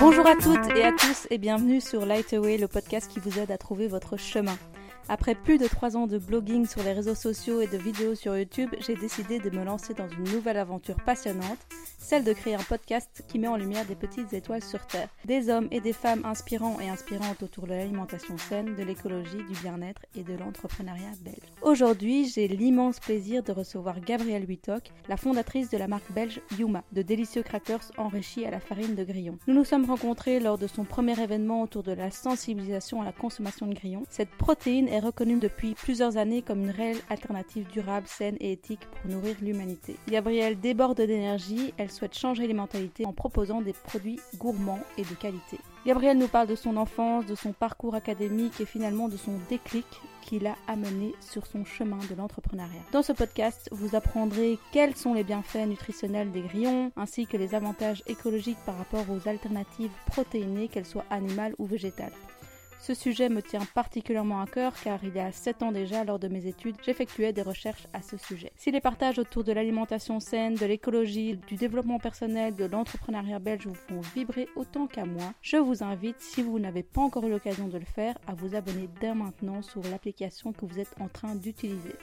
Bonjour à toutes et à tous et bienvenue sur Lightaway, le podcast qui vous aide à trouver votre chemin. Après plus de 3 ans de blogging sur les réseaux sociaux et de vidéos sur YouTube, j'ai décidé de me lancer dans une nouvelle aventure passionnante, celle de créer un podcast qui met en lumière des petites étoiles sur Terre. Des hommes et des femmes inspirants et inspirantes autour de l'alimentation saine, de l'écologie, du bien-être et de l'entrepreneuriat belge. Aujourd'hui, j'ai l'immense plaisir de recevoir Gabrielle Wittok, la fondatrice de la marque belge Yuma, de délicieux crackers enrichis à la farine de grillon. Nous nous sommes rencontrés lors de son premier événement autour de la sensibilisation à la consommation de grillons. Cette protéine est reconnue depuis plusieurs années comme une réelle alternative durable, saine et éthique pour nourrir l'humanité. Gabrielle déborde d'énergie, elle souhaite changer les mentalités en proposant des produits gourmands et de qualité. Gabrielle nous parle de son enfance, de son parcours académique et finalement de son déclic qui l'a amené sur son chemin de l'entrepreneuriat. Dans ce podcast, vous apprendrez quels sont les bienfaits nutritionnels des grillons, ainsi que les avantages écologiques par rapport aux alternatives protéinées, qu'elles soient animales ou végétales. Ce sujet me tient particulièrement à cœur car il y a 7 ans déjà, lors de mes études, j'effectuais des recherches à ce sujet. Si les partages autour de l'alimentation saine, de l'écologie, du développement personnel, de l'entrepreneuriat belge vous font vibrer autant qu'à moi, je vous invite, si vous n'avez pas encore eu l'occasion de le faire, à vous abonner dès maintenant sur l'application que vous êtes en train d'utiliser.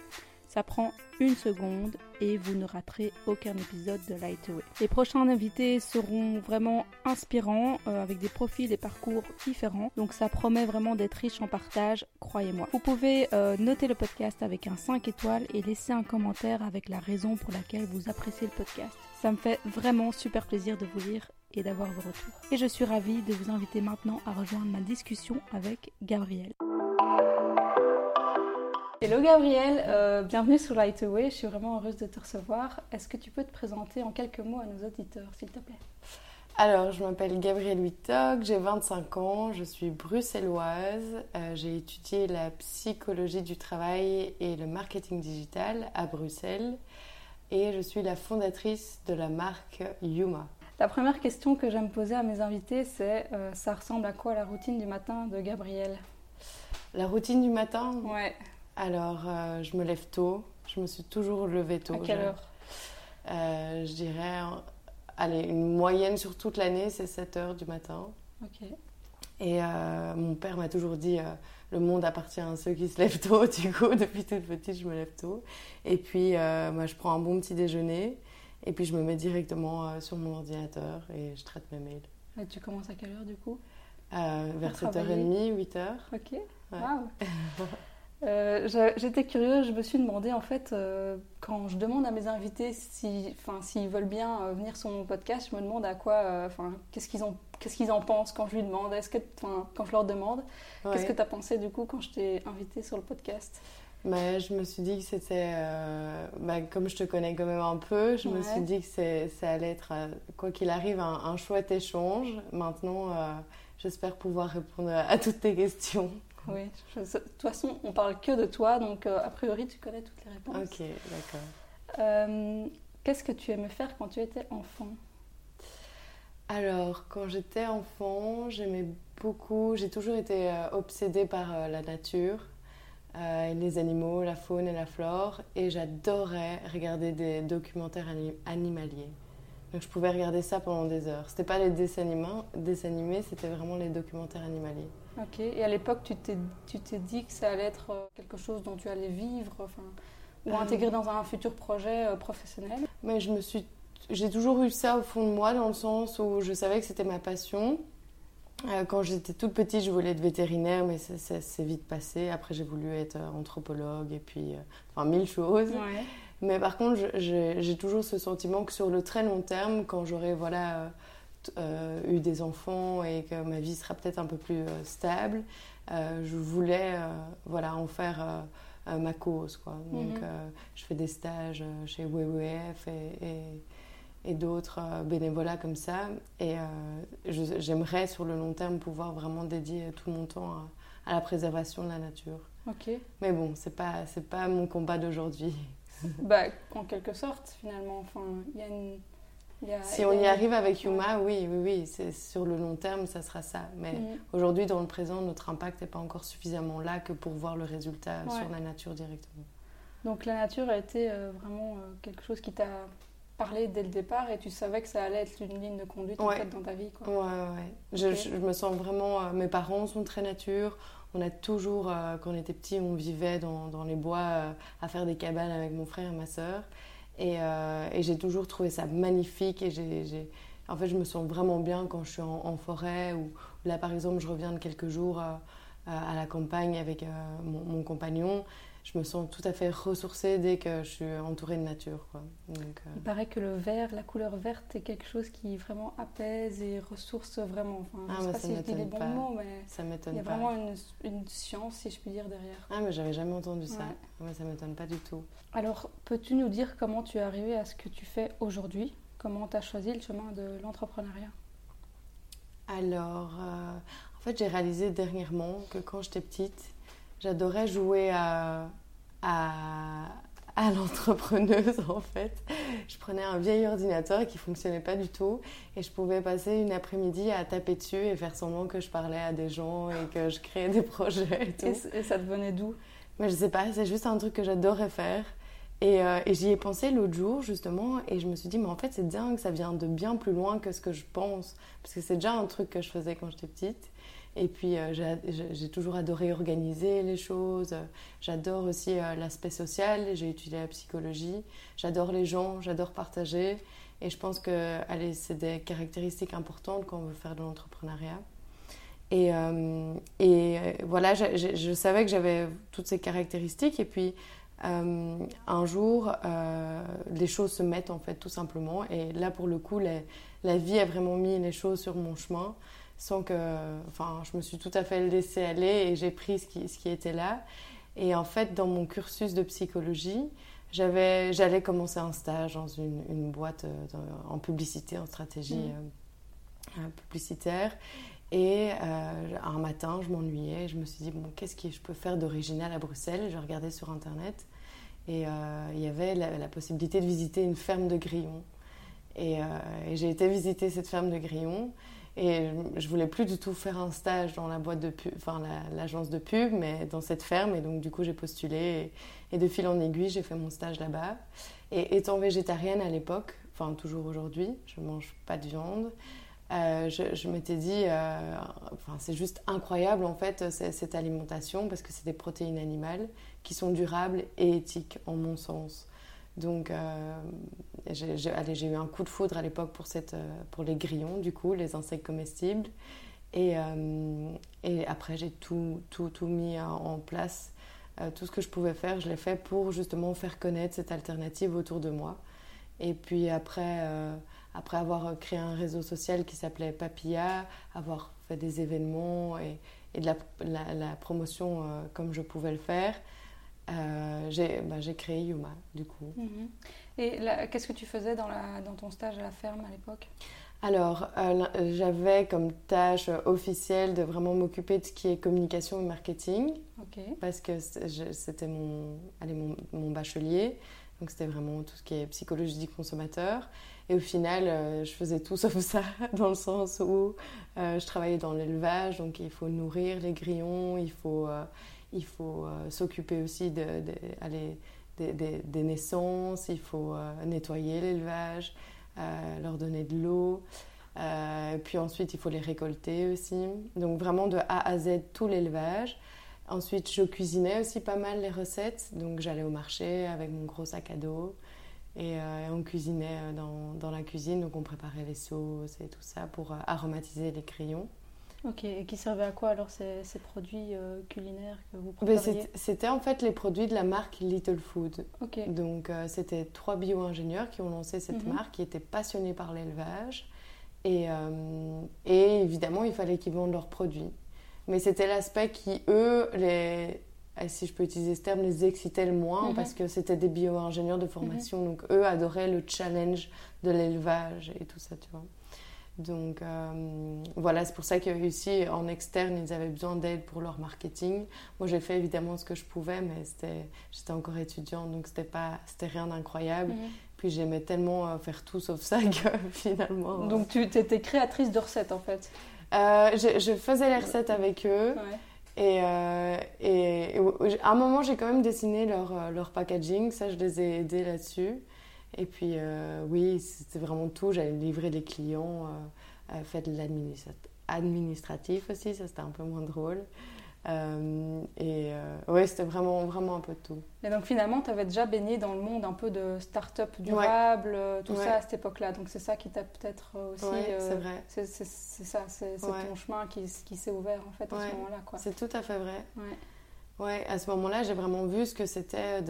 Ça prend une seconde et vous ne raterez aucun épisode de Lightway. Les prochains invités seront vraiment inspirants euh, avec des profils et parcours différents. Donc ça promet vraiment d'être riche en partage, croyez-moi. Vous pouvez euh, noter le podcast avec un 5 étoiles et laisser un commentaire avec la raison pour laquelle vous appréciez le podcast. Ça me fait vraiment super plaisir de vous lire et d'avoir vos retours. Et je suis ravie de vous inviter maintenant à rejoindre ma discussion avec Gabriel. Hello Gabriel, euh, bienvenue sur Lightaway, je suis vraiment heureuse de te recevoir. Est-ce que tu peux te présenter en quelques mots à nos auditeurs, s'il te plaît? Alors, je m'appelle Gabrielle Wittok, j'ai 25 ans, je suis bruxelloise, euh, j'ai étudié la psychologie du travail et le marketing digital à Bruxelles. Et je suis la fondatrice de la marque Yuma. La première question que j'aime poser à mes invités, c'est euh, ça ressemble à quoi la routine du matin de Gabriel? La routine du matin? Ouais. Alors, euh, je me lève tôt. Je me suis toujours levée tôt. À quelle heure euh, Je dirais, allez, une moyenne sur toute l'année, c'est 7 heures du matin. Ok. Et euh, mon père m'a toujours dit le monde appartient à ceux qui se lèvent tôt. Du coup, depuis toute petite, je me lève tôt. Et puis, moi, je prends un bon petit déjeuner. Et puis, je me mets directement sur mon ordinateur et je traite mes mails. Et tu commences à quelle heure du coup? Vers À 7h30, 8h. Ok. Ouais. Waouh. Euh, J'étais curieuse, je me suis demandé en fait, euh, quand je demande à mes invités si, s'ils veulent bien euh, venir sur mon podcast, je me demande à quoi, enfin, qu'est-ce qu'ils qu'est-ce qu'ils en pensent quand je lui demande, est-ce que, quand je leur demande, qu'est-ce que tu as pensé du coup quand je t'ai invité sur le podcast? Bah, je me suis dit que c'était. bah, comme je te connais quand même un peu, je me suis dit que ça allait être, quoi qu'il arrive, un, un chouette échange. Maintenant, j'espère pouvoir répondre à toutes tes questions. Oui. je- de toute façon, on parle que de toi, donc euh, a priori tu connais toutes les réponses. Ok, d'accord. Euh, Qu'est-ce que tu aimais faire quand tu étais enfant? Alors, quand j'étais enfant, j'aimais beaucoup. J'ai toujours été euh, obsédée par la nature, euh, les animaux, la faune et la flore. Et j'adorais regarder des documentaires ani- animaliers. Donc, je pouvais regarder ça pendant des heures. C'était pas les dessins animés, dessins animés c'était vraiment les documentaires animaliers. Ok. Et à l'époque, tu t'es, dit que ça allait être euh, quelque chose dont tu allais vivre, enfin, ou Euh. intégrer dans un futur projet euh, professionnel? Mais je me suis, j'ai toujours eu ça au fond de moi, dans le sens où je savais que c'était ma passion. Quand j'étais toute petite, je voulais être vétérinaire, mais ça, s'est vite passé. Après, j'ai voulu être anthropologue et puis, euh, enfin, mille choses. Ouais. Mais par contre, j'ai toujours ce sentiment que sur le très long terme, quand j'aurai voilà, eu des enfants et que ma vie sera peut-être un peu plus euh, stable, euh, je voulais euh, voilà, en faire euh, euh, ma cause. Quoi. Donc, Mhm. euh, je fais des stages euh, chez WWF et, et- et d'autres euh, bénévolats comme ça. Et euh, j'aimerais sur le long terme pouvoir vraiment dédier tout mon temps à, à la préservation de la nature. Ok. Mais bon, c'est pas c'est pas mon combat d'aujourd'hui. Bah, en quelque sorte, finalement. Enfin, il y a une. Si y on a y une- arrive avec Yuma, oui, oui, oui, c'est sur le long terme, ça sera ça. Mais Mhm. aujourd'hui, dans le présent, notre impact n'est pas encore suffisamment là que pour voir le résultat Ouais. sur la nature directement. Donc la nature a été euh, vraiment euh, quelque chose qui t'a parlé dès le départ et tu savais que ça allait être une ligne de conduite en fait, dans ta vie. Quoi. Ouais, ouais. Je, je, me sens vraiment. Euh, mes parents sont très nature. On a toujours, quand on était petit, on vivait dans, dans les bois à faire des cabanes avec mon frère et ma soeur. Et, et j'ai toujours trouvé ça magnifique. Et j'ai, en fait, je me sens vraiment bien quand je suis en, forêt. Ou là, par exemple, je reviens de quelques jours à la campagne avec mon, mon compagnon je me sens tout à fait ressourcée dès que je suis entourée de nature. Quoi. Donc, euh, Il paraît que le vert, la couleur verte, est quelque chose qui vraiment apaise et ressource vraiment. Enfin, ah, sais pas si je dis les bons mots, mais ça il y a vraiment une, une, science, si je puis dire, derrière. Ah, mais j'avais jamais entendu ça. Ouais. ça m'étonne pas du tout. Alors, peux-tu nous dire comment tu es arrivée à ce que tu fais aujourd'hui? Comment tu as choisi le chemin de l'entrepreneuriat? Alors, euh, en fait, j'ai réalisé dernièrement que quand j'étais petite, J'adorais jouer à, à, l'entrepreneuse en fait. Je prenais un vieil ordinateur qui fonctionnait pas du tout et je pouvais passer une après-midi à taper dessus et faire semblant que je parlais à des gens et que je créais des projets et tout. Et, ça te venait d'où? Mais je sais pas, c'est juste un truc que j'adorais faire. Et, euh, et j'y ai pensé l'autre jour justement et je me suis dit mais en fait c'est dingue, ça vient de bien plus loin que ce que je pense parce que c'est déjà un truc que je faisais quand j'étais petite. Et puis, euh, j'ai toujours adoré organiser les choses. J'adore aussi euh, l'aspect social. J'ai étudié la psychologie. J'adore les gens, j'adore partager. Et je pense que c'est des caractéristiques importantes quand on veut faire de l'entrepreneuriat. Et, euh, et, voilà, je, savais que j'avais toutes ces caractéristiques. Et puis, un jour, les choses se mettent en fait tout simplement. Et là, pour le coup, la vie a vraiment mis les choses sur mon chemin sans que. Enfin, je me suis tout à fait laissée aller et j'ai pris ce qui, ce qui était là. Et en fait, dans mon cursus de psychologie, j'allais commencer un stage dans une, une boîte euh, en publicité, en stratégie mmh. euh, publicitaire. Et euh, un matin, je m'ennuyais. Je me suis dit, bon, qu'est-ce que je peux faire d'original à Bruxelles? Je regardais sur Internet. Et il y avait la, la, possibilité de visiter une ferme de grillons. Et, et j'ai été visiter cette ferme de grillons. Et je voulais plus du tout faire un stage dans la boîte de pub, enfin l'agence de pub, mais dans cette ferme. Et donc du coup j'ai postulé et, de fil en aiguille j'ai fait mon stage là-bas. Et étant végétarienne à l'époque, enfin toujours aujourd'hui, je mange pas de viande. Euh, je, m'étais dit, euh, c'est juste incroyable en fait cette alimentation parce que c'est des protéines animales qui sont durables et éthiques en mon sens. Donc, euh, j'ai eu un coup de foudre à l'époque pour, euh, pour les grillons, du coup, les insectes comestibles. Et, euh, et après, j'ai tout, tout, tout, mis en place. tout ce que je pouvais faire, je l'ai fait pour justement faire connaître cette alternative autour de moi. Et puis après, après avoir créé un réseau social qui s'appelait Papilla, avoir fait des événements et, et de la, la, promotion comme je pouvais le faire, euh, bah, j'ai créé Yuma, du coup. Mhm. Et qu'est-ce que tu faisais dans, la, dans ton stage à la ferme à l'époque? Alors, euh, j'avais comme tâche officielle de vraiment m'occuper de ce qui est communication et marketing. Parce que c'était mon, mon, mon, bachelier. Donc, c'était vraiment tout ce qui est psychologie du consommateur. Et au final, euh, je faisais tout sauf ça, dans le sens où je travaillais dans l'élevage. Donc, il faut nourrir les grillons, il faut il faut euh, s'occuper aussi de, des naissances, il faut euh, nettoyer l'élevage, euh, leur donner de l'eau. puis ensuite, il faut les récolter aussi. Donc vraiment de A à Z, tout l'élevage. Ensuite, je cuisinais aussi pas mal les recettes. Donc j'allais au marché avec mon gros sac à dos. Et, on cuisinait dans, dans, la cuisine, donc on préparait les sauces et tout ça pour aromatiser les crayons. Ok, et qui servait à quoi alors ces, ces produits euh, culinaires que vous ben, prépariez C'était en fait les produits de la marque Little Food. Ok. Donc euh, c'était trois bio-ingénieurs qui ont lancé cette mhm. marque, qui étaient passionnés par l'élevage. Et, euh, et, évidemment, il fallait qu'ils vendent leurs produits. Mais c'était l'aspect qui, eux, les, si je peux utiliser ce terme, les excitait le moins mhm. parce que c'était des bio-ingénieurs de formation. Mhm. Donc eux adoraient le challenge de l'élevage et tout ça, tu vois. Donc euh, voilà, c'est pour ça que ici, en externe, ils avaient besoin d'aide pour leur marketing. Moi, j'ai fait évidemment ce que je pouvais, mais j'étais encore étudiante, donc c'était pas, c'était rien d'incroyable. Mhm. Puis j'aimais tellement euh, faire tout sauf ça que finalement. Euh, donc tu étais créatrice de recettes en fait. je, faisais les recettes avec eux. Et, et, à un moment, j'ai quand même dessiné leur, leur packaging. Ça, je les ai aidés là-dessus. Et puis, oui, c'était vraiment tout. J'allais livrer les clients, faire de l'administratif aussi, ça c'était un peu moins drôle. Euh, et euh, ouais, c'était vraiment, vraiment un peu tout. Et donc finalement, tu avais déjà baigné dans le monde un peu de start-up durable, euh, tout ça à cette époque-là. Donc c'est ça qui t'a peut-être aussi. c'est vrai. C'est ça, c'est ton chemin qui, qui s'est ouvert en fait à ce moment-là. C'est tout à fait vrai. Ouais, à ce moment-là, j'ai vraiment vu ce que c'était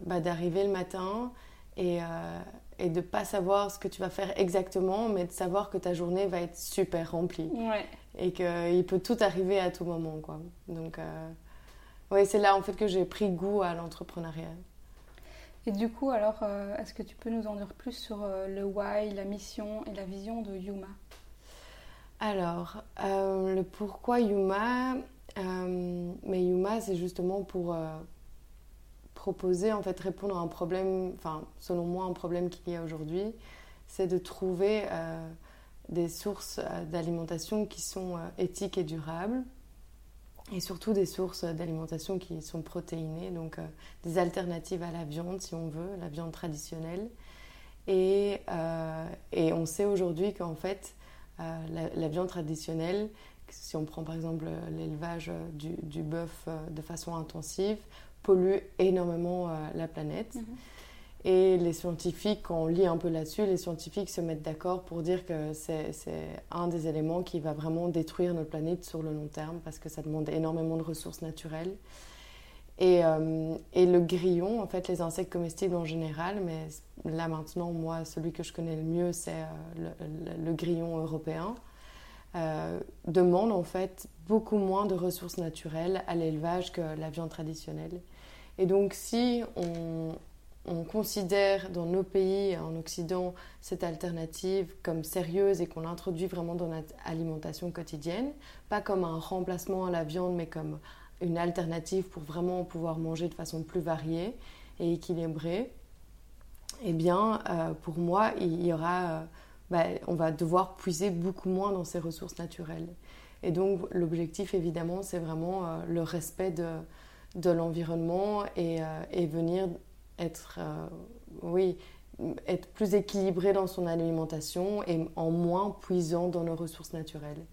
bah, d'arriver le matin et, et de pas savoir ce que tu vas faire exactement, mais de savoir que ta journée va être super remplie. Ouais et qu'il peut tout arriver à tout moment. Quoi. Donc, euh, oui, c'est là en fait que j'ai pris goût à l'entrepreneuriat. Et du coup, alors, euh, est-ce que tu peux nous en dire plus sur euh, le why, la mission et la vision de Yuma? Alors, le pourquoi Yuma Mais Yuma, c'est justement pour proposer, en fait, répondre à un problème, enfin, selon moi, un problème qu'il y a aujourd'hui, c'est de trouver des sources euh, d'alimentation qui sont euh, éthiques et durables, et surtout des sources d'alimentation qui sont protéinées, donc euh, des alternatives à la viande, si on veut, la viande traditionnelle. Et, on sait aujourd'hui qu'en fait, la, viande traditionnelle, si on prend par exemple l'élevage du bœuf de façon intensive, pollue énormément la planète. Mhm. Et les scientifiques, quand on lit un peu là-dessus, les scientifiques se mettent d'accord pour dire que c'est un des éléments qui va vraiment détruire notre planète sur le long terme parce que ça demande énormément de ressources naturelles. Et, euh, et, le grillon, en fait, les insectes comestibles en général, mais là maintenant, moi, celui que je connais le mieux, c'est euh, le, grillon européen, euh, demande en fait beaucoup moins de ressources naturelles à l'élevage que la viande traditionnelle. Et donc, si on, on considère dans nos pays, en Occident, cette alternative comme sérieuse et qu'on l'introduit vraiment dans notre alimentation quotidienne, pas comme un remplacement à la viande, mais comme une alternative pour vraiment pouvoir manger de façon plus variée et équilibrée, eh bien, euh, pour moi, il y aura, euh, bah, on va devoir puiser beaucoup moins dans ces ressources naturelles. Et donc, l'objectif, évidemment, c'est vraiment euh, le respect de, l'environnement et, et venir être, euh, oui, être plus équilibré dans son alimentation et en moins puisant dans nos ressources naturelles.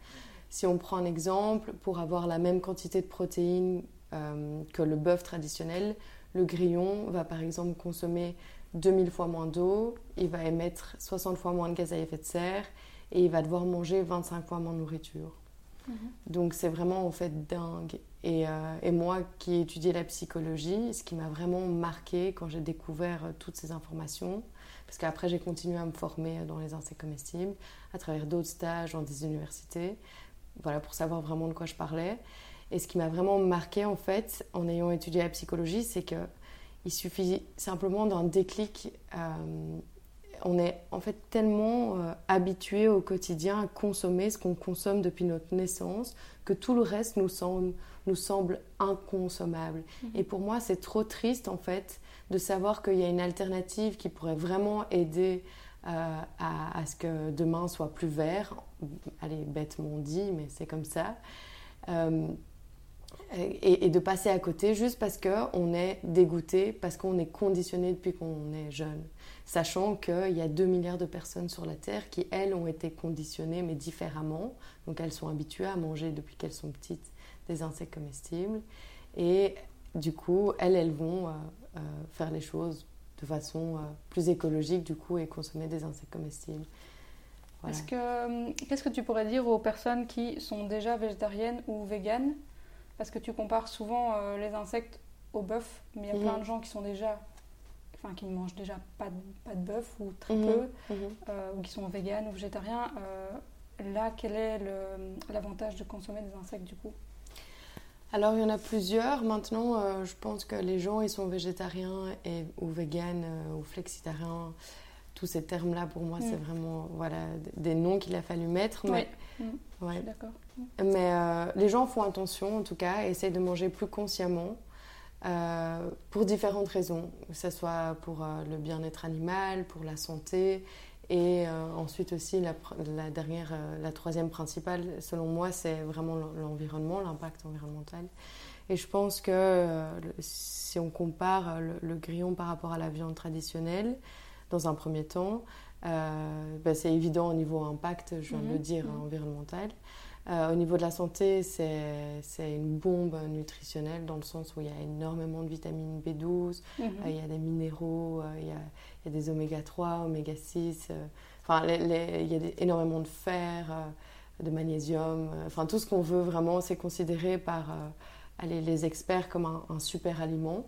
Si on prend un exemple, pour avoir la même quantité de protéines euh, que le bœuf traditionnel, le grillon va par exemple consommer 2000 fois moins d'eau, il va émettre 60 fois moins de gaz à effet de serre et il va devoir manger 25 fois moins de nourriture. Mhm. Donc c'est vraiment en fait dingue. Euh, et, moi qui ai étudié la psychologie, ce qui m'a vraiment marqué quand j'ai découvert euh, toutes ces informations, parce qu'après j'ai continué à me former dans les insectes comestibles, à travers d'autres stages dans des universités, voilà, pour savoir vraiment de quoi je parlais. Et ce qui m'a vraiment marqué en fait, en ayant étudié la psychologie, c'est que il suffit simplement d'un déclic. Euh, on est en fait tellement habitué au quotidien à consommer ce qu'on consomme depuis notre naissance que tout le reste nous semble nous semble inconsommable. Mhm. Et pour moi, c'est trop triste en fait de savoir qu'il y a une alternative qui pourrait vraiment aider euh, à, ce que demain soit plus vert. Allez, bêtement dit, mais c'est comme ça. Euh, et, de passer à côté juste parce qu'on est dégoûté, parce qu'on est conditionné depuis qu'on est jeune. Sachant qu'il y a 2 milliards de personnes sur la Terre qui, elles, ont été conditionnées, mais différemment. Donc elles sont habituées à manger depuis qu'elles sont petites des insectes comestibles. Et du coup, elles, elles vont euh, euh, faire les choses de façon euh, plus écologique du coup et consommer des insectes comestibles. Que qu'est-ce que tu pourrais dire aux personnes qui sont déjà végétariennes ou véganes? Parce que tu compares souvent les insectes au bœuf, mais il y a plein mhm. de gens qui sont déjà, enfin qui ne mangent déjà pas de, pas de bœuf ou très mhm. peu, mhm. ou qui sont véganes ou végétariens. là, quel est l'avantage de consommer des insectes du coup? Alors il y en a plusieurs. Maintenant, euh, je pense que les gens, ils sont végétariens et, ou véganes euh, ou flexitariens. Tous ces termes-là, pour moi, c'est mm. vraiment voilà, des noms qu'il a fallu mettre. Mais, mm. ouais. d'accord. Mais euh, les gens font attention, en tout cas, et essayent de manger plus consciemment. pour différentes raisons, que ce soit pour le bien-être animal, pour la santé, et euh, ensuite aussi, la, la, dernière, euh, la troisième principale, selon moi, c'est vraiment l'environnement, l'impact environnemental. Et je pense que euh, si on compare le, grillon par rapport à la viande traditionnelle, dans un premier temps. Ben, c'est évident au niveau impact, je viens de le Mhm. dire, Mhm. hein, environnemental. Euh, au niveau de la santé, c'est une bombe nutritionnelle dans le sens où il y a énormément de vitamine B12, Mhm. euh, il y a des minéraux, euh, il, y a, il y a des oméga 3, oméga 6, euh, enfin les- les- il y a des- énormément de fer, euh, de magnésium, euh, enfin tout ce qu'on veut vraiment, c'est considéré par euh, allez, les experts comme un, un super aliment.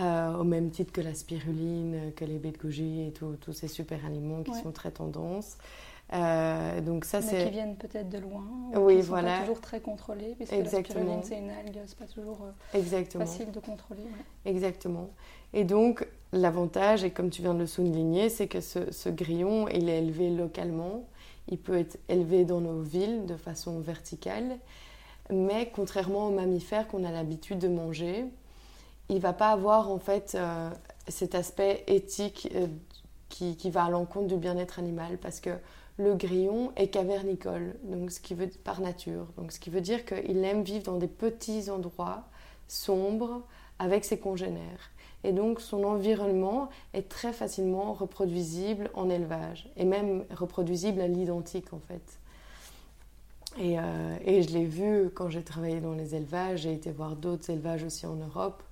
Euh, au même titre que la spiruline, que les baies de goji et tous ces super aliments qui Ouais. sont très tendances. Euh, donc ça c'est qui viennent peut-être de loin, Oui, qui sont voilà. pas toujours très contrôlés, puisque Exactement. la spiruline c'est une algue, c'est pas toujours euh, exactement. facile de contrôler. ouais. Exactement. Et donc, l'avantage, et comme tu viens de le souligner, c'est que ce, ce grillon, il est élevé localement. Il peut être élevé dans nos villes de façon verticale. Mais contrairement aux mammifères qu'on a l'habitude de manger, il va pas avoir en fait euh, cet aspect éthique euh, qui, qui va à l'encontre du bien-être animal parce que le grillon est cavernicole, donc ce qui veut par nature. Donc ce qui veut dire qu'il aime vivre dans des petits endroits sombres avec ses congénères. Et donc son environnement est très facilement reproduisible en élevage et même reproduisible à l'identique en fait. Et, euh, et je l'ai vu quand j'ai travaillé dans les élevages, j'ai été voir d'autres élevages aussi en Europe.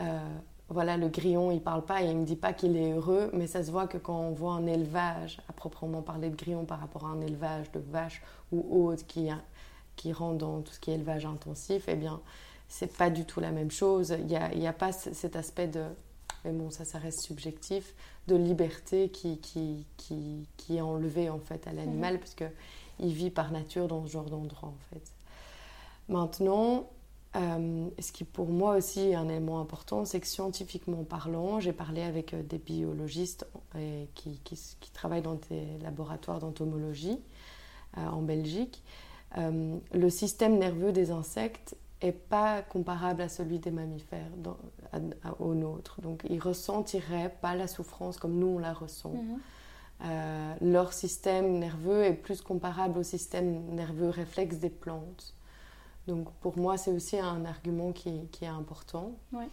Euh, voilà, le grillon, il parle pas et il me dit pas qu'il est heureux, mais ça se voit que quand on voit un élevage, à proprement parler de grillon par rapport à un élevage de vaches ou autres qui, qui rentre dans tout ce qui est élevage intensif, eh bien, c'est pas du tout la même chose. Il n'y a, y a pas cet aspect de, mais bon, ça, ça reste subjectif, de liberté qui, qui, qui, qui est enlevé en fait à l'animal, parce que il vit par nature dans ce genre d'endroit en fait. Maintenant, euh, ce qui pour moi aussi est un élément important, c'est que scientifiquement parlant, j'ai parlé avec euh, des biologistes qui, qui, qui travaillent dans des laboratoires d'entomologie euh, en Belgique. Euh, le système nerveux des insectes est pas comparable à celui des mammifères dans- à- à- au nôtre. Donc ils ressentiraient pas la souffrance comme nous on la ressent. Euh, leur système nerveux est plus comparable au système nerveux réflexe des plantes. Donc pour moi, c'est aussi un argument qui, qui est important. Ouais.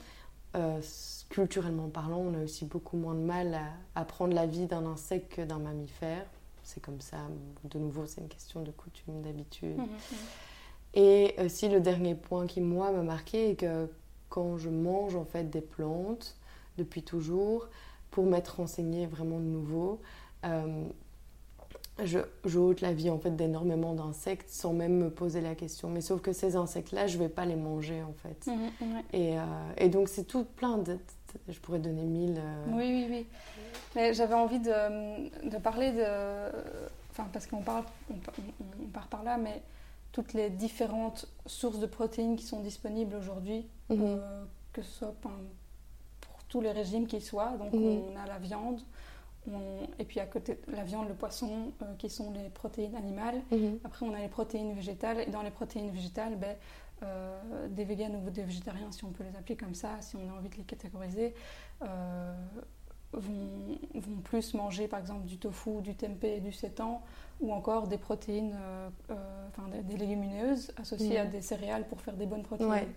Euh, culturellement parlant, on a aussi beaucoup moins de mal à, à prendre la vie d'un insecte que d'un mammifère. C'est comme ça. De nouveau, c'est une question de coutume, d'habitude. Mhm, mhm. Et aussi le dernier point qui moi m'a marqué est que quand je mange en fait des plantes depuis toujours, pour m'être renseignée vraiment de nouveau, euh, je, je ôte la vie en fait d'énormément d'insectes sans même me poser la question. Mais sauf que ces insectes-là, je vais pas les manger en fait. Ouais. Et, euh, et donc c'est tout plein de, je pourrais donner mille. euh, Oui, oui, oui. Mais j'avais envie de, de parler de. Enfin, parce qu'on parle, on, part par là, mais toutes les différentes sources de protéines qui sont disponibles aujourd'hui, mhm, euh, que ce soit pour tous les régimes qu'ils soient. Donc, on a la viande, on- et puis à côté la viande, le poisson, euh, qui sont les protéines animales. mhm, Après, on a les protéines végétales. Et dans les protéines végétales, ben, euh, des véganes ou des végétariens, si on peut les appeler comme ça, si on a envie de les catégoriser, euh, vont, vont plus manger par exemple du tofu, du tempeh du sétan, ou encore des protéines, enfin des, des légumineuses associées Mhm. à des céréales pour faire des bonnes protéines. Ouais.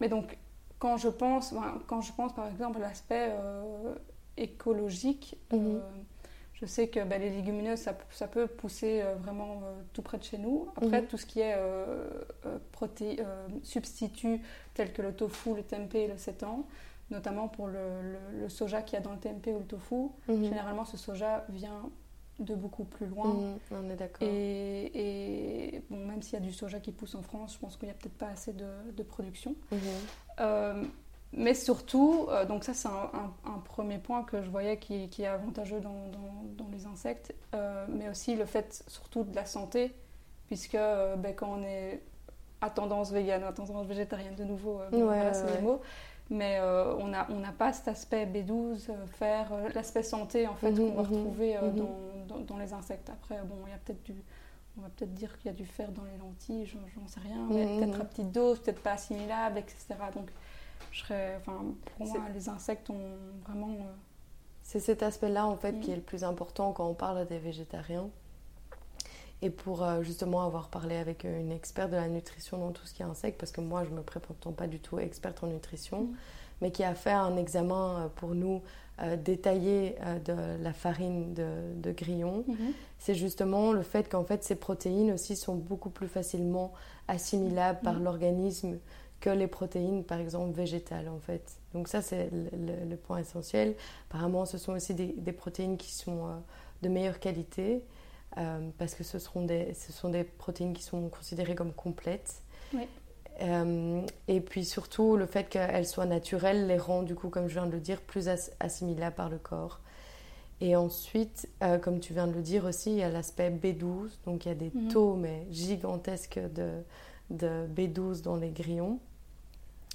Mais donc, quand je pense, ben, quand je pense par exemple à l'aspect écologique, Mhm. euh, je sais que ben, les légumineuses, ça, ça peut pousser euh, vraiment euh, tout près de chez nous. Après, Mhm. tout ce qui est proté- substituts tels que le tofu, le tempeh et le sétan, notamment pour le, le- le soja qu'il y a dans le tempeh ou le tofu, mhm, généralement ce soja vient de beaucoup plus loin. on est d'accord. Et, et, bon, même s'il y a du soja qui pousse en France, je pense qu'il n'y a peut-être pas assez de, de production. Euh, mais surtout, euh, donc ça c'est un, un- un premier point que je voyais qui, qui est avantageux dans, dans- dans les insectes, euh, mais aussi le fait surtout de la santé, puisque euh, ben, quand on est à tendance végane, à tendance végétarienne de nouveau, Ouais, voilà, c'est ouais. les mots, mais on n'a on n'a pas cet aspect B12, euh, fer, euh, l'aspect santé en fait Mhm, qu'on va mhm, retrouver mhm. dans, dans- les insectes. Après, bon, il y a peut-être du... On va peut-être dire qu'il y a du fer dans les lentilles, j'en sais rien, mais peut-être à petite dose, peut-être pas assimilable, etc. Donc, je serais, enfin, pour moi, les insectes ont vraiment. euh, C'est cet aspect-là en fait Mm. qui est le plus important quand on parle des végétariens. Et pour euh, justement avoir parlé avec euh, une experte de la nutrition dans tout ce qui est insectes, parce que moi je me prétends pas du tout experte en nutrition, Mm. mais qui a fait un examen pour nous détaillé de la farine de, grillon, mhm. c'est justement le fait qu'en fait ces protéines aussi sont beaucoup plus facilement assimilables par mhm. l'organisme que les protéines, par exemple, végétales, en fait. Donc ça, c'est le, point essentiel. Apparemment, ce sont aussi des, protéines qui sont euh, de meilleure qualité, euh, parce que ce, seront des, ce sont des protéines qui sont considérées comme complètes. Euh, et puis surtout, le fait qu'elles soient naturelles les rend, du coup, comme je viens de le dire, plus assimilables par le corps. Et ensuite, comme tu viens de le dire aussi, il y a l'aspect B12, donc il y a des mhm. taux mais gigantesques de, de B12 dans les grillons.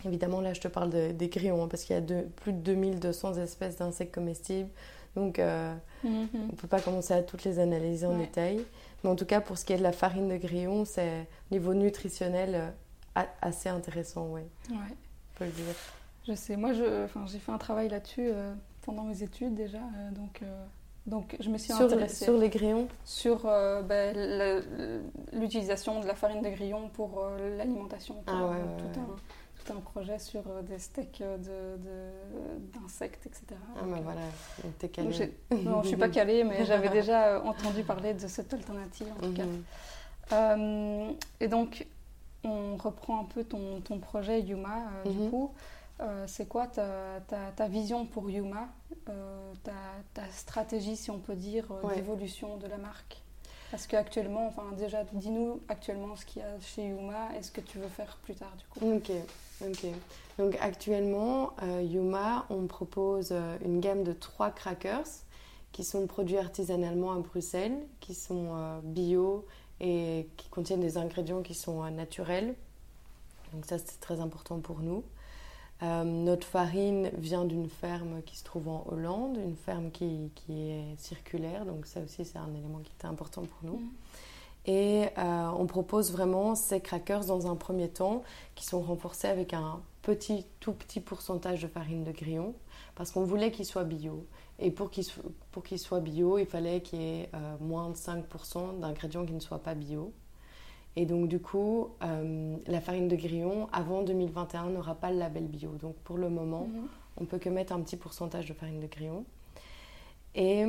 Évidemment, là, je te parle des grillons, hein, parce qu'il y a plus de 2200 espèces d'insectes comestibles. Donc, euh, mhm. on ne peut pas commencer à toutes les analyser en détail. Mais en tout cas, pour ce qui est de la farine de grillon, c'est niveau nutritionnel euh, assez intéressant, oui. Ouais. On peut le dire. Je sais, moi, j'ai fait un travail là-dessus euh, pendant mes études déjà. donc, donc, je me suis sur intéressée. sur les grillons? Sur ben, l'utilisation de la farine de grillon pour l'alimentation. Ah ouais, tout un un projet sur euh, des steaks d'insectes, de, etc. Ah, ben voilà, t'es calée. non, je suis pas calée, mais j'avais déjà euh, entendu parler de cette alternative, en tout cas. Mhm. Euh, et donc, on reprend un peu ton, ton projet Yuma, du mhm. coup. c'est quoi ta, ta, ta, vision pour Yuma, ta, ta, stratégie, si on peut dire, d'évolution de la marque? Parce qu'actuellement, enfin déjà, dis-nous actuellement ce qu'il y a chez Yuma et ce que tu veux faire plus tard du coup. Ok, ok. Donc actuellement, euh, Yuma, on propose euh, une gamme de trois crackers qui sont produits artisanalement à Bruxelles, qui sont euh, bio et qui contiennent des ingrédients qui sont naturels. Donc ça, c'est très important pour nous. Euh, notre farine vient d'une ferme qui se trouve en Hollande, une ferme qui, qui est circulaire, donc ça aussi c'est un élément qui est important pour nous. Mm. Et euh, on propose vraiment ces crackers dans un premier temps qui sont renforcés avec un petit, tout petit pourcentage de farine de grillon parce qu'on voulait qu'ils soient bio. Et pour qu'ils qu soient bio, il fallait qu'il y ait euh, moins de 5% d'ingrédients qui ne soient pas bio. Et donc, du coup, euh, la farine de grillon, avant 2021, n'aura pas le label bio. Donc, pour le moment, on mhm. ne on peut que mettre un petit pourcentage de farine de grillon. Et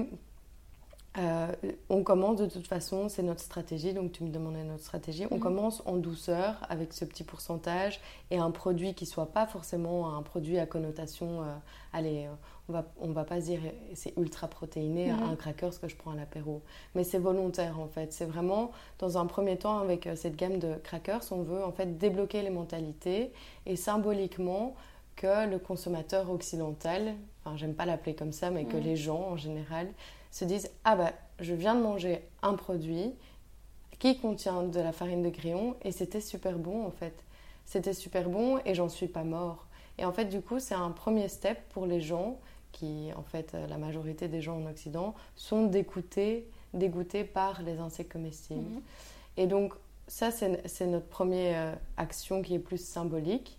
euh, on commence de toute façon, c'est notre stratégie, donc tu me demandais notre stratégie. On mhm. commence en douceur avec ce petit pourcentage et un produit qui soit pas forcément un produit à connotation. Euh, allez, on va, on va pas dire c'est ultra protéiné, mhm. un cracker ce que je prends à l'apéro. Mais c'est volontaire en fait. C'est vraiment dans un premier temps avec euh, cette gamme de crackers, on veut en fait débloquer les mentalités et symboliquement que le consommateur occidental, enfin j'aime pas l'appeler comme ça, mais que mhm. les gens en général se disent Ah bah, je viens de manger un produit qui contient de la farine de grillon et c'était super bon en fait. C'était super bon et j'en suis pas mort. Et en fait, du coup, c'est un premier step pour les gens qui, en fait, la majorité des gens en Occident sont dégoûtés, dégoûtés par les insectes comestibles. Mhm. Et donc, ça, c'est notre première euh, action qui est plus symbolique.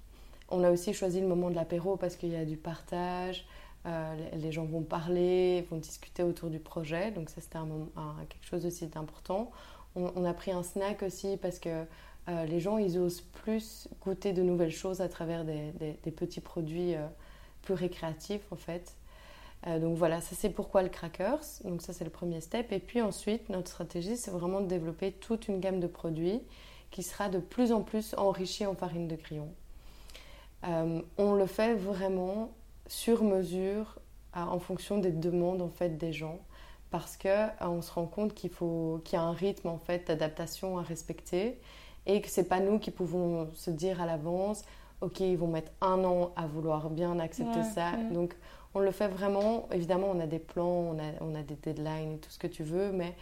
On a aussi choisi le moment de l'apéro parce qu'il y a du partage, euh, les gens vont parler, vont discuter autour du projet. Donc ça, c'était un, quelque chose aussi d'important. On, a pris un snack aussi parce que euh, les gens, ils osent plus goûter de nouvelles choses à travers des, petits produits euh, plus récréatifs, en fait. donc voilà, ça c'est pourquoi le crackers. Donc ça c'est le premier step. Et puis ensuite, notre stratégie, c'est vraiment de développer toute une gamme de produits qui sera de plus en plus enrichie en farine de grillon. on le fait vraiment sur mesure en fonction des demandes en fait des gens. Parce que euh, on se rend compte qu'il faut qu'il y a un rythme en fait d'adaptation à respecter. Et que c'est pas nous qui pouvons se dire à l'avance ok ils vont mettre un an à vouloir bien accepter ça. donc on le fait vraiment. Évidemment on a des plans on a, on a des deadlines et tout ce que tu veux mais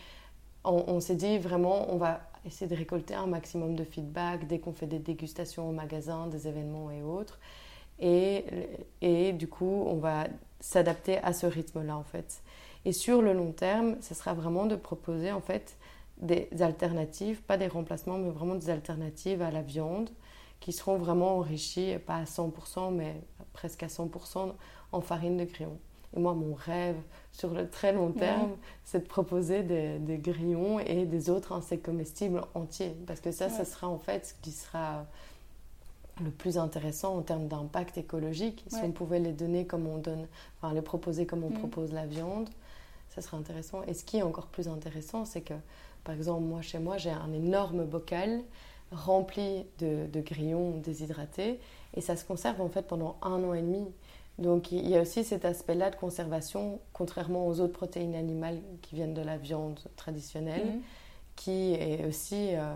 on, on s'est dit vraiment on va essayer de récolter un maximum de feedback dès qu'on fait des dégustations au magasin des événements et autres et, et du coup, on va s'adapter à ce rythme-là, en fait. Et sur le long terme, ce sera vraiment de proposer, en fait, des alternatives, pas des remplacements, mais vraiment des alternatives à la viande qui seront vraiment enrichies, pas à 100%, mais presque à 100% en farine de grillon. Et moi, mon rêve sur le très long terme, c'est de proposer des, des, grillons et des autres insectes comestibles entiers. Parce que ça, ce sera en fait ce qui sera le plus intéressant en termes d'impact écologique. Si Ouais. on pouvait les donner comme on donne, enfin les proposer comme on Mhm. propose la viande, ça serait intéressant. Et ce qui est encore plus intéressant, c'est que, par exemple, moi chez moi, j'ai un énorme bocal rempli de, de grillons déshydratés et ça se conserve en fait pendant un an et demi. Donc il y a aussi cet aspect-là de conservation, contrairement aux autres protéines animales qui viennent de la viande traditionnelle Mhm. qui est aussi euh,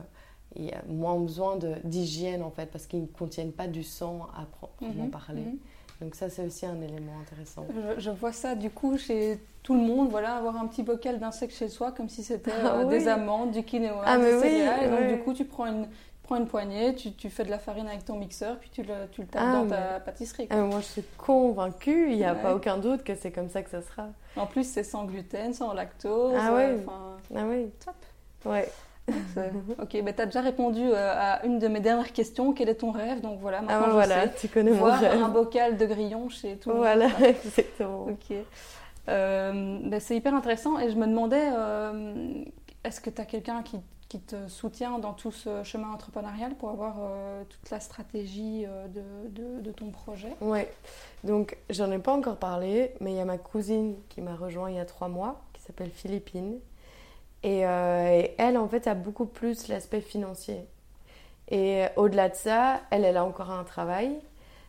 il y a moins besoin d'hygiène en fait parce qu'ils ne contiennent pas du sang à proprement Mhm. parler. Mhm. Donc ça c'est aussi un élément intéressant. Je, je vois ça du coup chez tout le monde, voilà, avoir un petit bocal d'insectes chez soi comme si c'était Ah euh, oui. des amandes, du quinoa, Ah, des mais oui, céréales. Et donc du coup tu prends une, prends une poignée, tu, tu fais de la farine avec ton mixeur, puis tu le, tu le tapes Ah, dans mais- ta pâtisserie. Ah, moi je suis convaincue, il n'y a Ouais. pas aucun doute que c'est comme ça que ça sera. En plus c'est sans gluten, sans lactose. Ah euh, ouais. enfin, Ah oui, top. ouais. C'est- ok, ben tu as déjà répondu euh, à une de mes dernières questions. Quel est ton rêve? Donc voilà, Ah maintenant ben je voilà, sais. tu connais mon Voir rêve. un bocal de grillons chez tout le monde. Voilà, exactement. Ok. Euh, ben, c'est hyper intéressant et je me demandais, euh, est-ce que tu as quelqu'un qui, qui te soutient dans tout ce chemin entrepreneurial pour avoir euh, toute la stratégie euh, de, de- de ton projet? Ouais, donc j'en ai pas encore parlé, mais il y a ma cousine qui m'a rejoint il y a trois mois, qui s'appelle Philippine. Et, euh, et elle, en fait, a beaucoup plus l'aspect financier. Et au-delà de ça, elle, elle a encore un travail,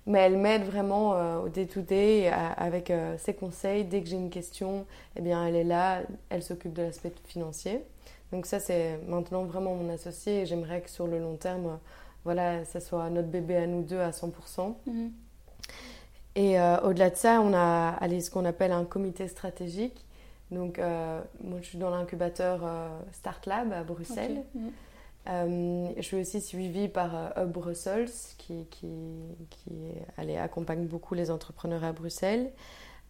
mais elle m'aide vraiment euh, au day-to-day avec euh, ses conseils. Dès que j'ai une question, eh bien, elle est là, elle s'occupe de l'aspect financier. Donc ça, c'est maintenant vraiment mon associé et j'aimerais que sur le long terme, voilà, ça soit notre bébé à nous deux à 100%. Et euh, au-delà de ça, on a allez, ce qu'on appelle un comité stratégique. Donc, euh, moi, je suis dans l'incubateur euh, Start Lab à Bruxelles. Euh, je suis aussi suivie par euh, Hub Brussels, qui, qui, qui allez, accompagne beaucoup les entrepreneurs à Bruxelles.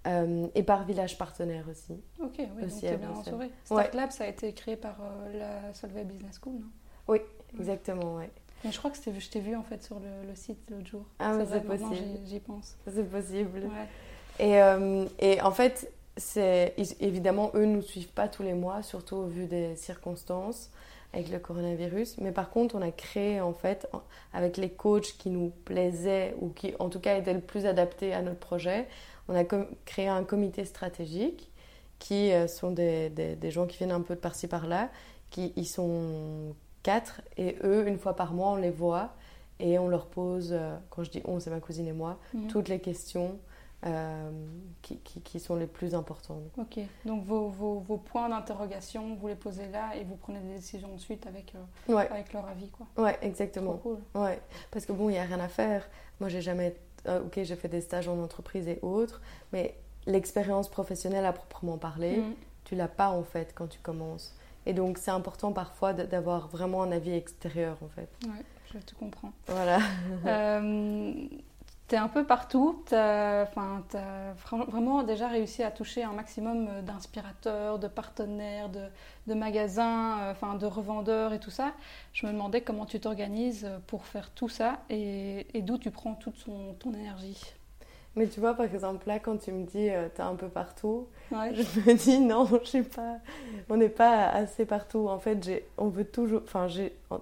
Euh, et par Village Partenaire aussi. Ok, oui, donc Aussi à bien Bruxelles. entouré. Ouais. Start Lab, ça a été créé par la Solvay Business School, non? Exactement, ouais. Mais je crois que je t'ai vu en fait sur le, le site l'autre jour. Ah, c'est possible. j'y- pense. C'est possible. Ouais. Et, et en fait, c'est évidemment, eux ne nous suivent pas tous les mois, surtout au vu des circonstances avec le coronavirus. Mais par contre, on a créé, en fait, avec les coachs qui nous plaisaient ou qui, en tout cas, étaient le plus adaptés à notre projet, on a créé un comité stratégique qui euh, sont des, des- des gens qui viennent un peu de par-ci par-là, qui ils sont quatre et eux, une fois par mois, on les voit et on leur pose, euh, quand je dis on, c'est ma cousine et moi, Mhm. toutes les questions euh, qui, qui- qui sont les plus importantes. Ok, donc vos, vos, vos points d'interrogation, vous les posez là et vous prenez des décisions ensuite avec, euh, Ouais, avec leur avis. Quoi. ouais, exactement. cool. Ouais, parce que bon, il n'y a rien à faire. Moi, j'ai jamais. euh, ok, j'ai fait des stages en entreprise et autres, mais l'expérience professionnelle à proprement parler, Mhm. tu l'as pas en fait quand tu commences. Et donc, c'est important parfois d'avoir vraiment un avis extérieur en fait. Ouais, je te comprends. Voilà. Euh, T'es un peu partout, t'as vra- vraiment déjà réussi à toucher un maximum euh, d'inspirateurs, de partenaires, de, de magasins, euh, enfin, de revendeurs et tout ça. Je me demandais comment tu t'organises pour faire tout ça et, et d'où tu prends toute son- ton énergie. Mais tu vois, par exemple, là, quand tu me dis euh, t'es un peu partout, Ouais. je me dis non, je sais pas. On n'est pas assez partout. En fait, on veut toujours. Enfin,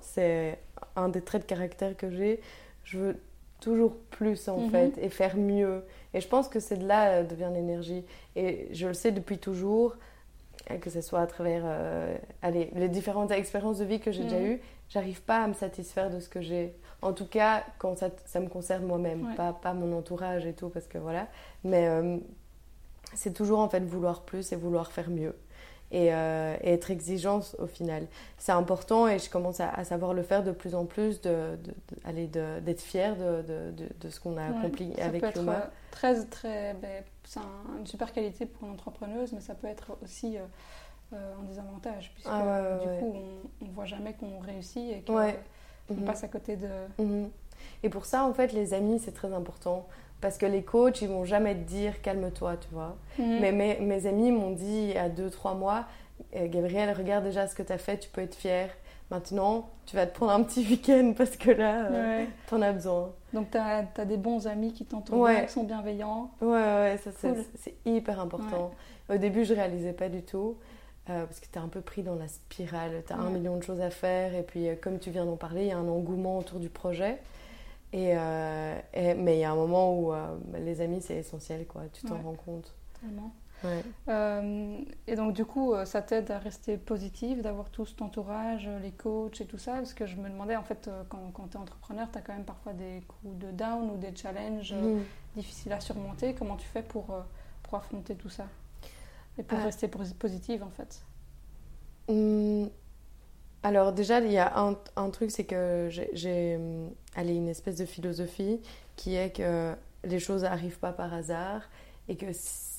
c'est un des traits de caractère que j'ai. Je veux toujours plus en Mhm. fait et faire mieux. Et je pense que c'est de là euh, devient l'énergie. Et je le sais depuis toujours, euh, que ce soit à travers euh, allez, les différentes expériences de vie que j'ai déjà Mhm. eues, j'arrive pas à me satisfaire de ce que j'ai. En tout cas, quand ça, ça me concerne moi-même, Ouais. pas, pas mon entourage et tout, parce que voilà. Mais euh, c'est toujours en fait vouloir plus et vouloir faire mieux. Et, euh, et être exigeante au final. C'est important et je commence à, à savoir le faire de plus en plus, de, de- de- de- d'être fière de, de, de- de ce qu'on a Ouais, accompli ça avec peut être euh, très, très, ben, c'est un- une super qualité pour une entrepreneuse, mais ça peut être aussi euh, un désavantage, puisque Ah ouais, du ouais. coup, on ne voit jamais qu'on réussit et qu'on. Mhm. passe à côté de... Mhm. Et pour ça, en fait, les amis, c'est très important. Parce que les coachs, ils vont jamais te dire calme-toi, tu vois. Mhm. Mais mes, mes amis m'ont dit a 2-3 mois Eh, Gabriel, regarde déjà ce que tu as fait, tu peux être fière. Maintenant, tu vas te prendre un petit week-end parce que là, euh, Ouais. t'en as besoin. Donc, tu as, des bons amis qui t'entourent Ouais. qui sont bienveillants. Ouais, ouais, ça c'est Cool. hyper important. Au début, je réalisais pas du tout. euh, parce que tu es un peu pris dans la spirale, tu as un million de choses à faire, et puis euh, comme tu viens d'en parler, il y a un engouement autour du projet. Et, mais il y a un moment où les amis, c'est essentiel, quoi. Tu t'en rends compte. Tellement. et donc, du coup, ça t'aide à rester positive, d'avoir tout cet entourage, les coachs et tout ça? Parce que je me demandais, en fait, quand, quand tu es entrepreneur, tu as quand même parfois des coups de down ou des challenges mm. difficiles à surmonter. Comment tu fais pour, pour affronter tout ça? Et pour rester positive, en fait? Hum, alors déjà, il y a un, un truc, c'est que j'ai hum, une espèce de philosophie qui est que les choses n'arrivent pas par hasard et que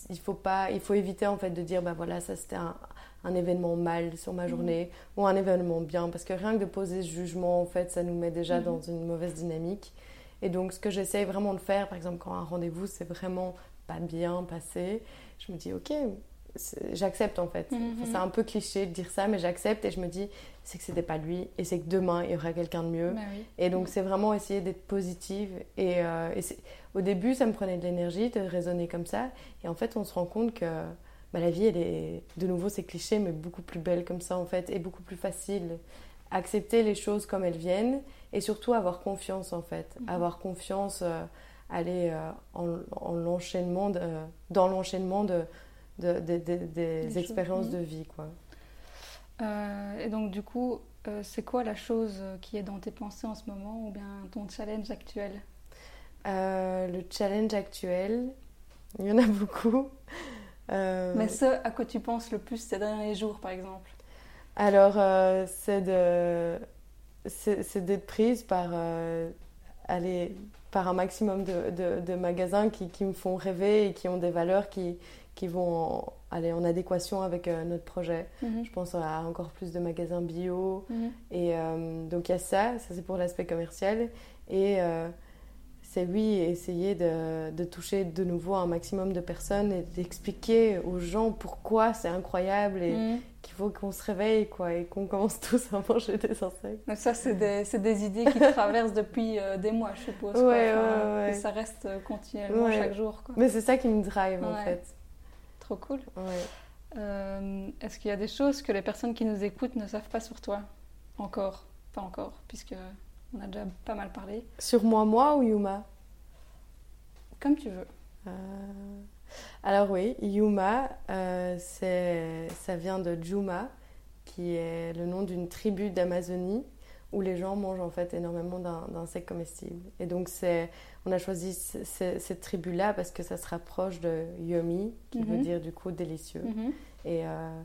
il faut pas, il faut éviter en fait de dire bah voilà ça c'était un, un, événement mal sur ma mmh. journée ou un événement bien parce que rien que de poser ce jugement en fait ça nous met déjà mmh. dans une mauvaise dynamique et donc ce que j'essaye vraiment de faire par exemple quand un rendez-vous c'est vraiment pas bien passé je me dis ok j'accepte en fait. Mhm. c'est un peu cliché de dire ça, mais j'accepte et je me dis c'est que c'était pas lui et c'est que demain il y aura quelqu'un de mieux. Bah et donc c'est vraiment essayer d'être positive. Et, euh, au début ça me prenait de l'énergie de raisonner comme ça. Et en fait on se rend compte que bah, la vie elle est de nouveau c'est cliché mais beaucoup plus belle comme ça en fait et beaucoup plus facile. Accepter les choses comme elles viennent et surtout avoir confiance en fait. Mhm. Avoir confiance, euh, aller euh, en, l'enchaînement dans l'enchaînement de de, des expériences de vie. Quoi. Euh, et donc, du coup, euh, c'est quoi la chose qui est dans tes pensées en ce moment ou bien ton challenge actuel? Euh, Le challenge actuel, il y en a beaucoup. Mais ce à quoi tu penses le plus ces derniers jours, par exemple? Alors, c'est de c'est d'être prise par, aller, par un maximum de, de, de magasins qui, qui, me font rêver et qui ont des valeurs qui, qui vont aller en adéquation avec euh, notre projet. Mhm. Je pense à encore plus de magasins bio. Mhm. Et euh, donc il y a ça, ça c'est pour l'aspect commercial. Et euh, c'est oui, essayer de, de, toucher de nouveau un maximum de personnes et d'expliquer aux gens pourquoi c'est incroyable et mhm. qu'il faut qu'on se réveille quoi, et qu'on commence tous à manger des insectes. Donc ça, c'est des, des, idées qui traversent depuis des mois, je suppose. Ouais, ouais, Et ça reste continuellement chaque jour. Quoi. Mais c'est ça qui me drive en fait. Trop cool. Euh, est-ce qu'il y a des choses que les personnes qui nous écoutent ne savent pas sur toi Encore? Pas encore, puisque on a déjà pas mal parlé. Sur moi, moi ou Yuma? Comme tu veux. Euh, alors oui, Yuma, euh, ça vient de Juma, qui est le nom d'une tribu d'Amazonie où les gens mangent en fait énormément d'insectes comestibles. Et donc c'est, on a choisi cette tribu-là parce que ça se rapproche de Yomi, qui veut mhm. dire du coup délicieux. Mhm. Et euh,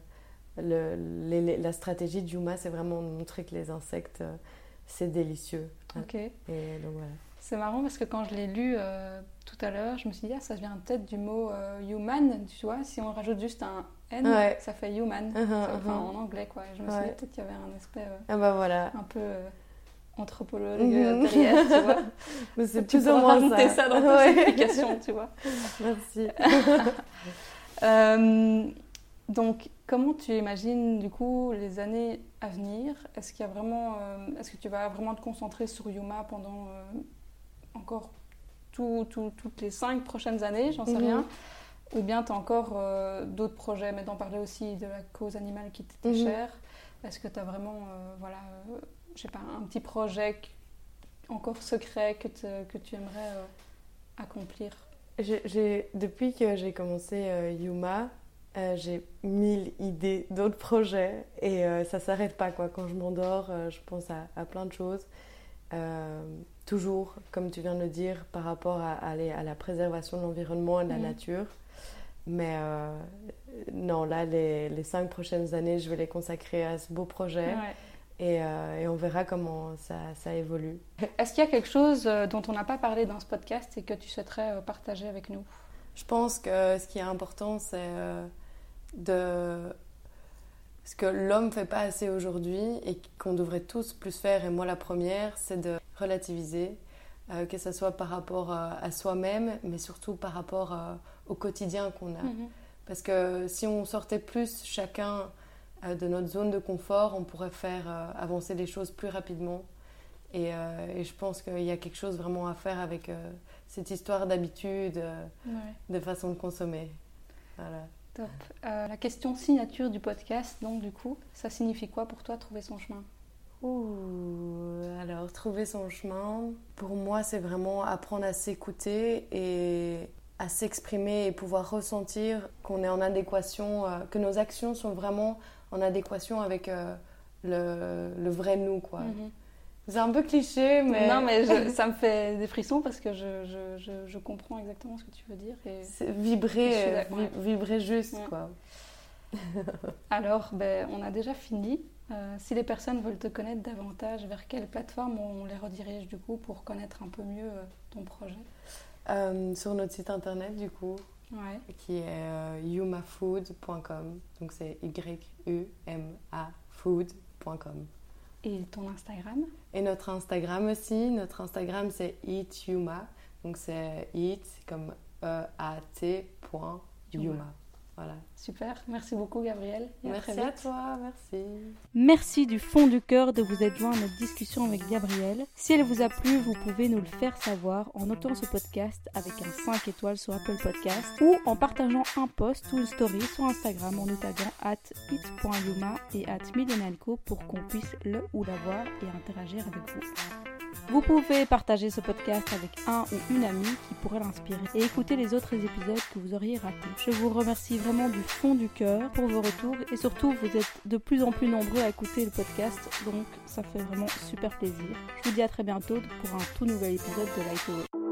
le, la stratégie de Yuma, c'est vraiment de montrer que les insectes, euh, c'est délicieux. Ok. Et donc voilà. C'est marrant parce que quand je l'ai lu euh, tout à l'heure, je me suis dit, ah, ça vient peut-être du mot human, tu vois, si on rajoute juste un N, ça fait human, uh-huh, uh-huh. en anglais quoi. Je me suis dit peut-être qu'il y avait un aspect ah bah voilà. un peu anthropologue derrière, tu vois. Mais c'est plus ou moins ça, dans ta explication, tu vois. Merci. Euh, donc, comment tu imagines du coup les années à venir? Est-ce qu'il y a vraiment, euh, est-ce que tu vas vraiment te concentrer sur Yuma pendant euh, encore tout, toutes les cinq prochaines années? J'en sais mm-hmm. rien. Ou bien tu as encore d'autres projets, mais d'en parler aussi de la cause animale qui t'était mm-hmm. chère. Est-ce que tu as vraiment, voilà je sais pas, un petit projet encore secret que, que tu aimerais euh, accomplir? J'ai, Depuis que j'ai commencé euh, Yuma, euh, j'ai mille idées d'autres projets et ça s'arrête pas. Quoi. Quand je m'endors, je pense à, plein de choses. toujours, comme tu viens de le dire, par rapport à, aller à la préservation de l'environnement et de la mhm. nature. Mais non, là, les, les, cinq prochaines années, je vais les consacrer à ce beau projet. Euh, et, on verra comment ça, ça évolue. Est-ce qu'il y a quelque chose euh, dont on n'a pas parlé dans ce podcast et que tu souhaiterais euh, partager avec nous? Je pense que ce qui est important, c'est de... Ce que l'homme ne fait pas assez aujourd'hui et qu'on devrait tous plus faire, et moi la première, c'est de relativiser, que ce soit par rapport à soi-même, mais surtout par rapport au quotidien qu'on a. Mm-hmm. Parce que si on sortait plus chacun euh, de notre zone de confort, on pourrait faire euh, avancer les choses plus rapidement. Et, euh, je pense qu'il y a quelque chose vraiment à faire avec cette histoire d'habitude, de façon de consommer. Voilà. Top. la question signature du podcast, donc du coup, ça signifie quoi pour toi trouver son chemin? Ouh, alors trouver son chemin, pour moi c'est vraiment apprendre à s'écouter et à s'exprimer et pouvoir ressentir qu'on est en adéquation, euh, que nos actions sont vraiment en adéquation avec euh, le, le, vrai nous. quoi. Mhm. C'est un peu cliché, mais... Non, mais ça me fait des frissons parce que je, je, je, comprends exactement ce que tu veux dire. Et... Vibrer, vibrer juste, quoi. Alors, ben, on a déjà fini. Euh, si les personnes veulent te connaître davantage, vers quelle plateforme on les redirige du coup pour connaître un peu mieux ton projet? Euh, sur notre site internet, du coup, qui est euh, yumafood.com. Donc c'est Y-U-M-A food.com. Et ton Instagram? Et notre Instagram aussi. Notre Instagram c'est eatyuma. Donc c'est eat comme E-A-T Yuma. Voilà. Super, merci beaucoup Gabriel. merci à, toi, merci. Merci du fond du cœur de vous être joint à notre discussion avec Gabriel. Si elle vous a plu, vous pouvez nous le faire savoir en notant ce podcast avec un 5 étoiles sur Apple Podcast ou en partageant un post ou une story sur Instagram en nous taguant at it.yuma et at pour qu'on puisse le ou la voir et interagir avec vous. Vous pouvez partager ce podcast avec un ou une amie qui pourrait l'inspirer et écouter les autres épisodes que vous auriez ratés. Je vous remercie vraiment du fond du cœur pour vos retours et surtout vous êtes de plus en plus nombreux à écouter le podcast donc ça fait vraiment super plaisir. Je vous dis à très bientôt pour un tout nouvel épisode de Lightway.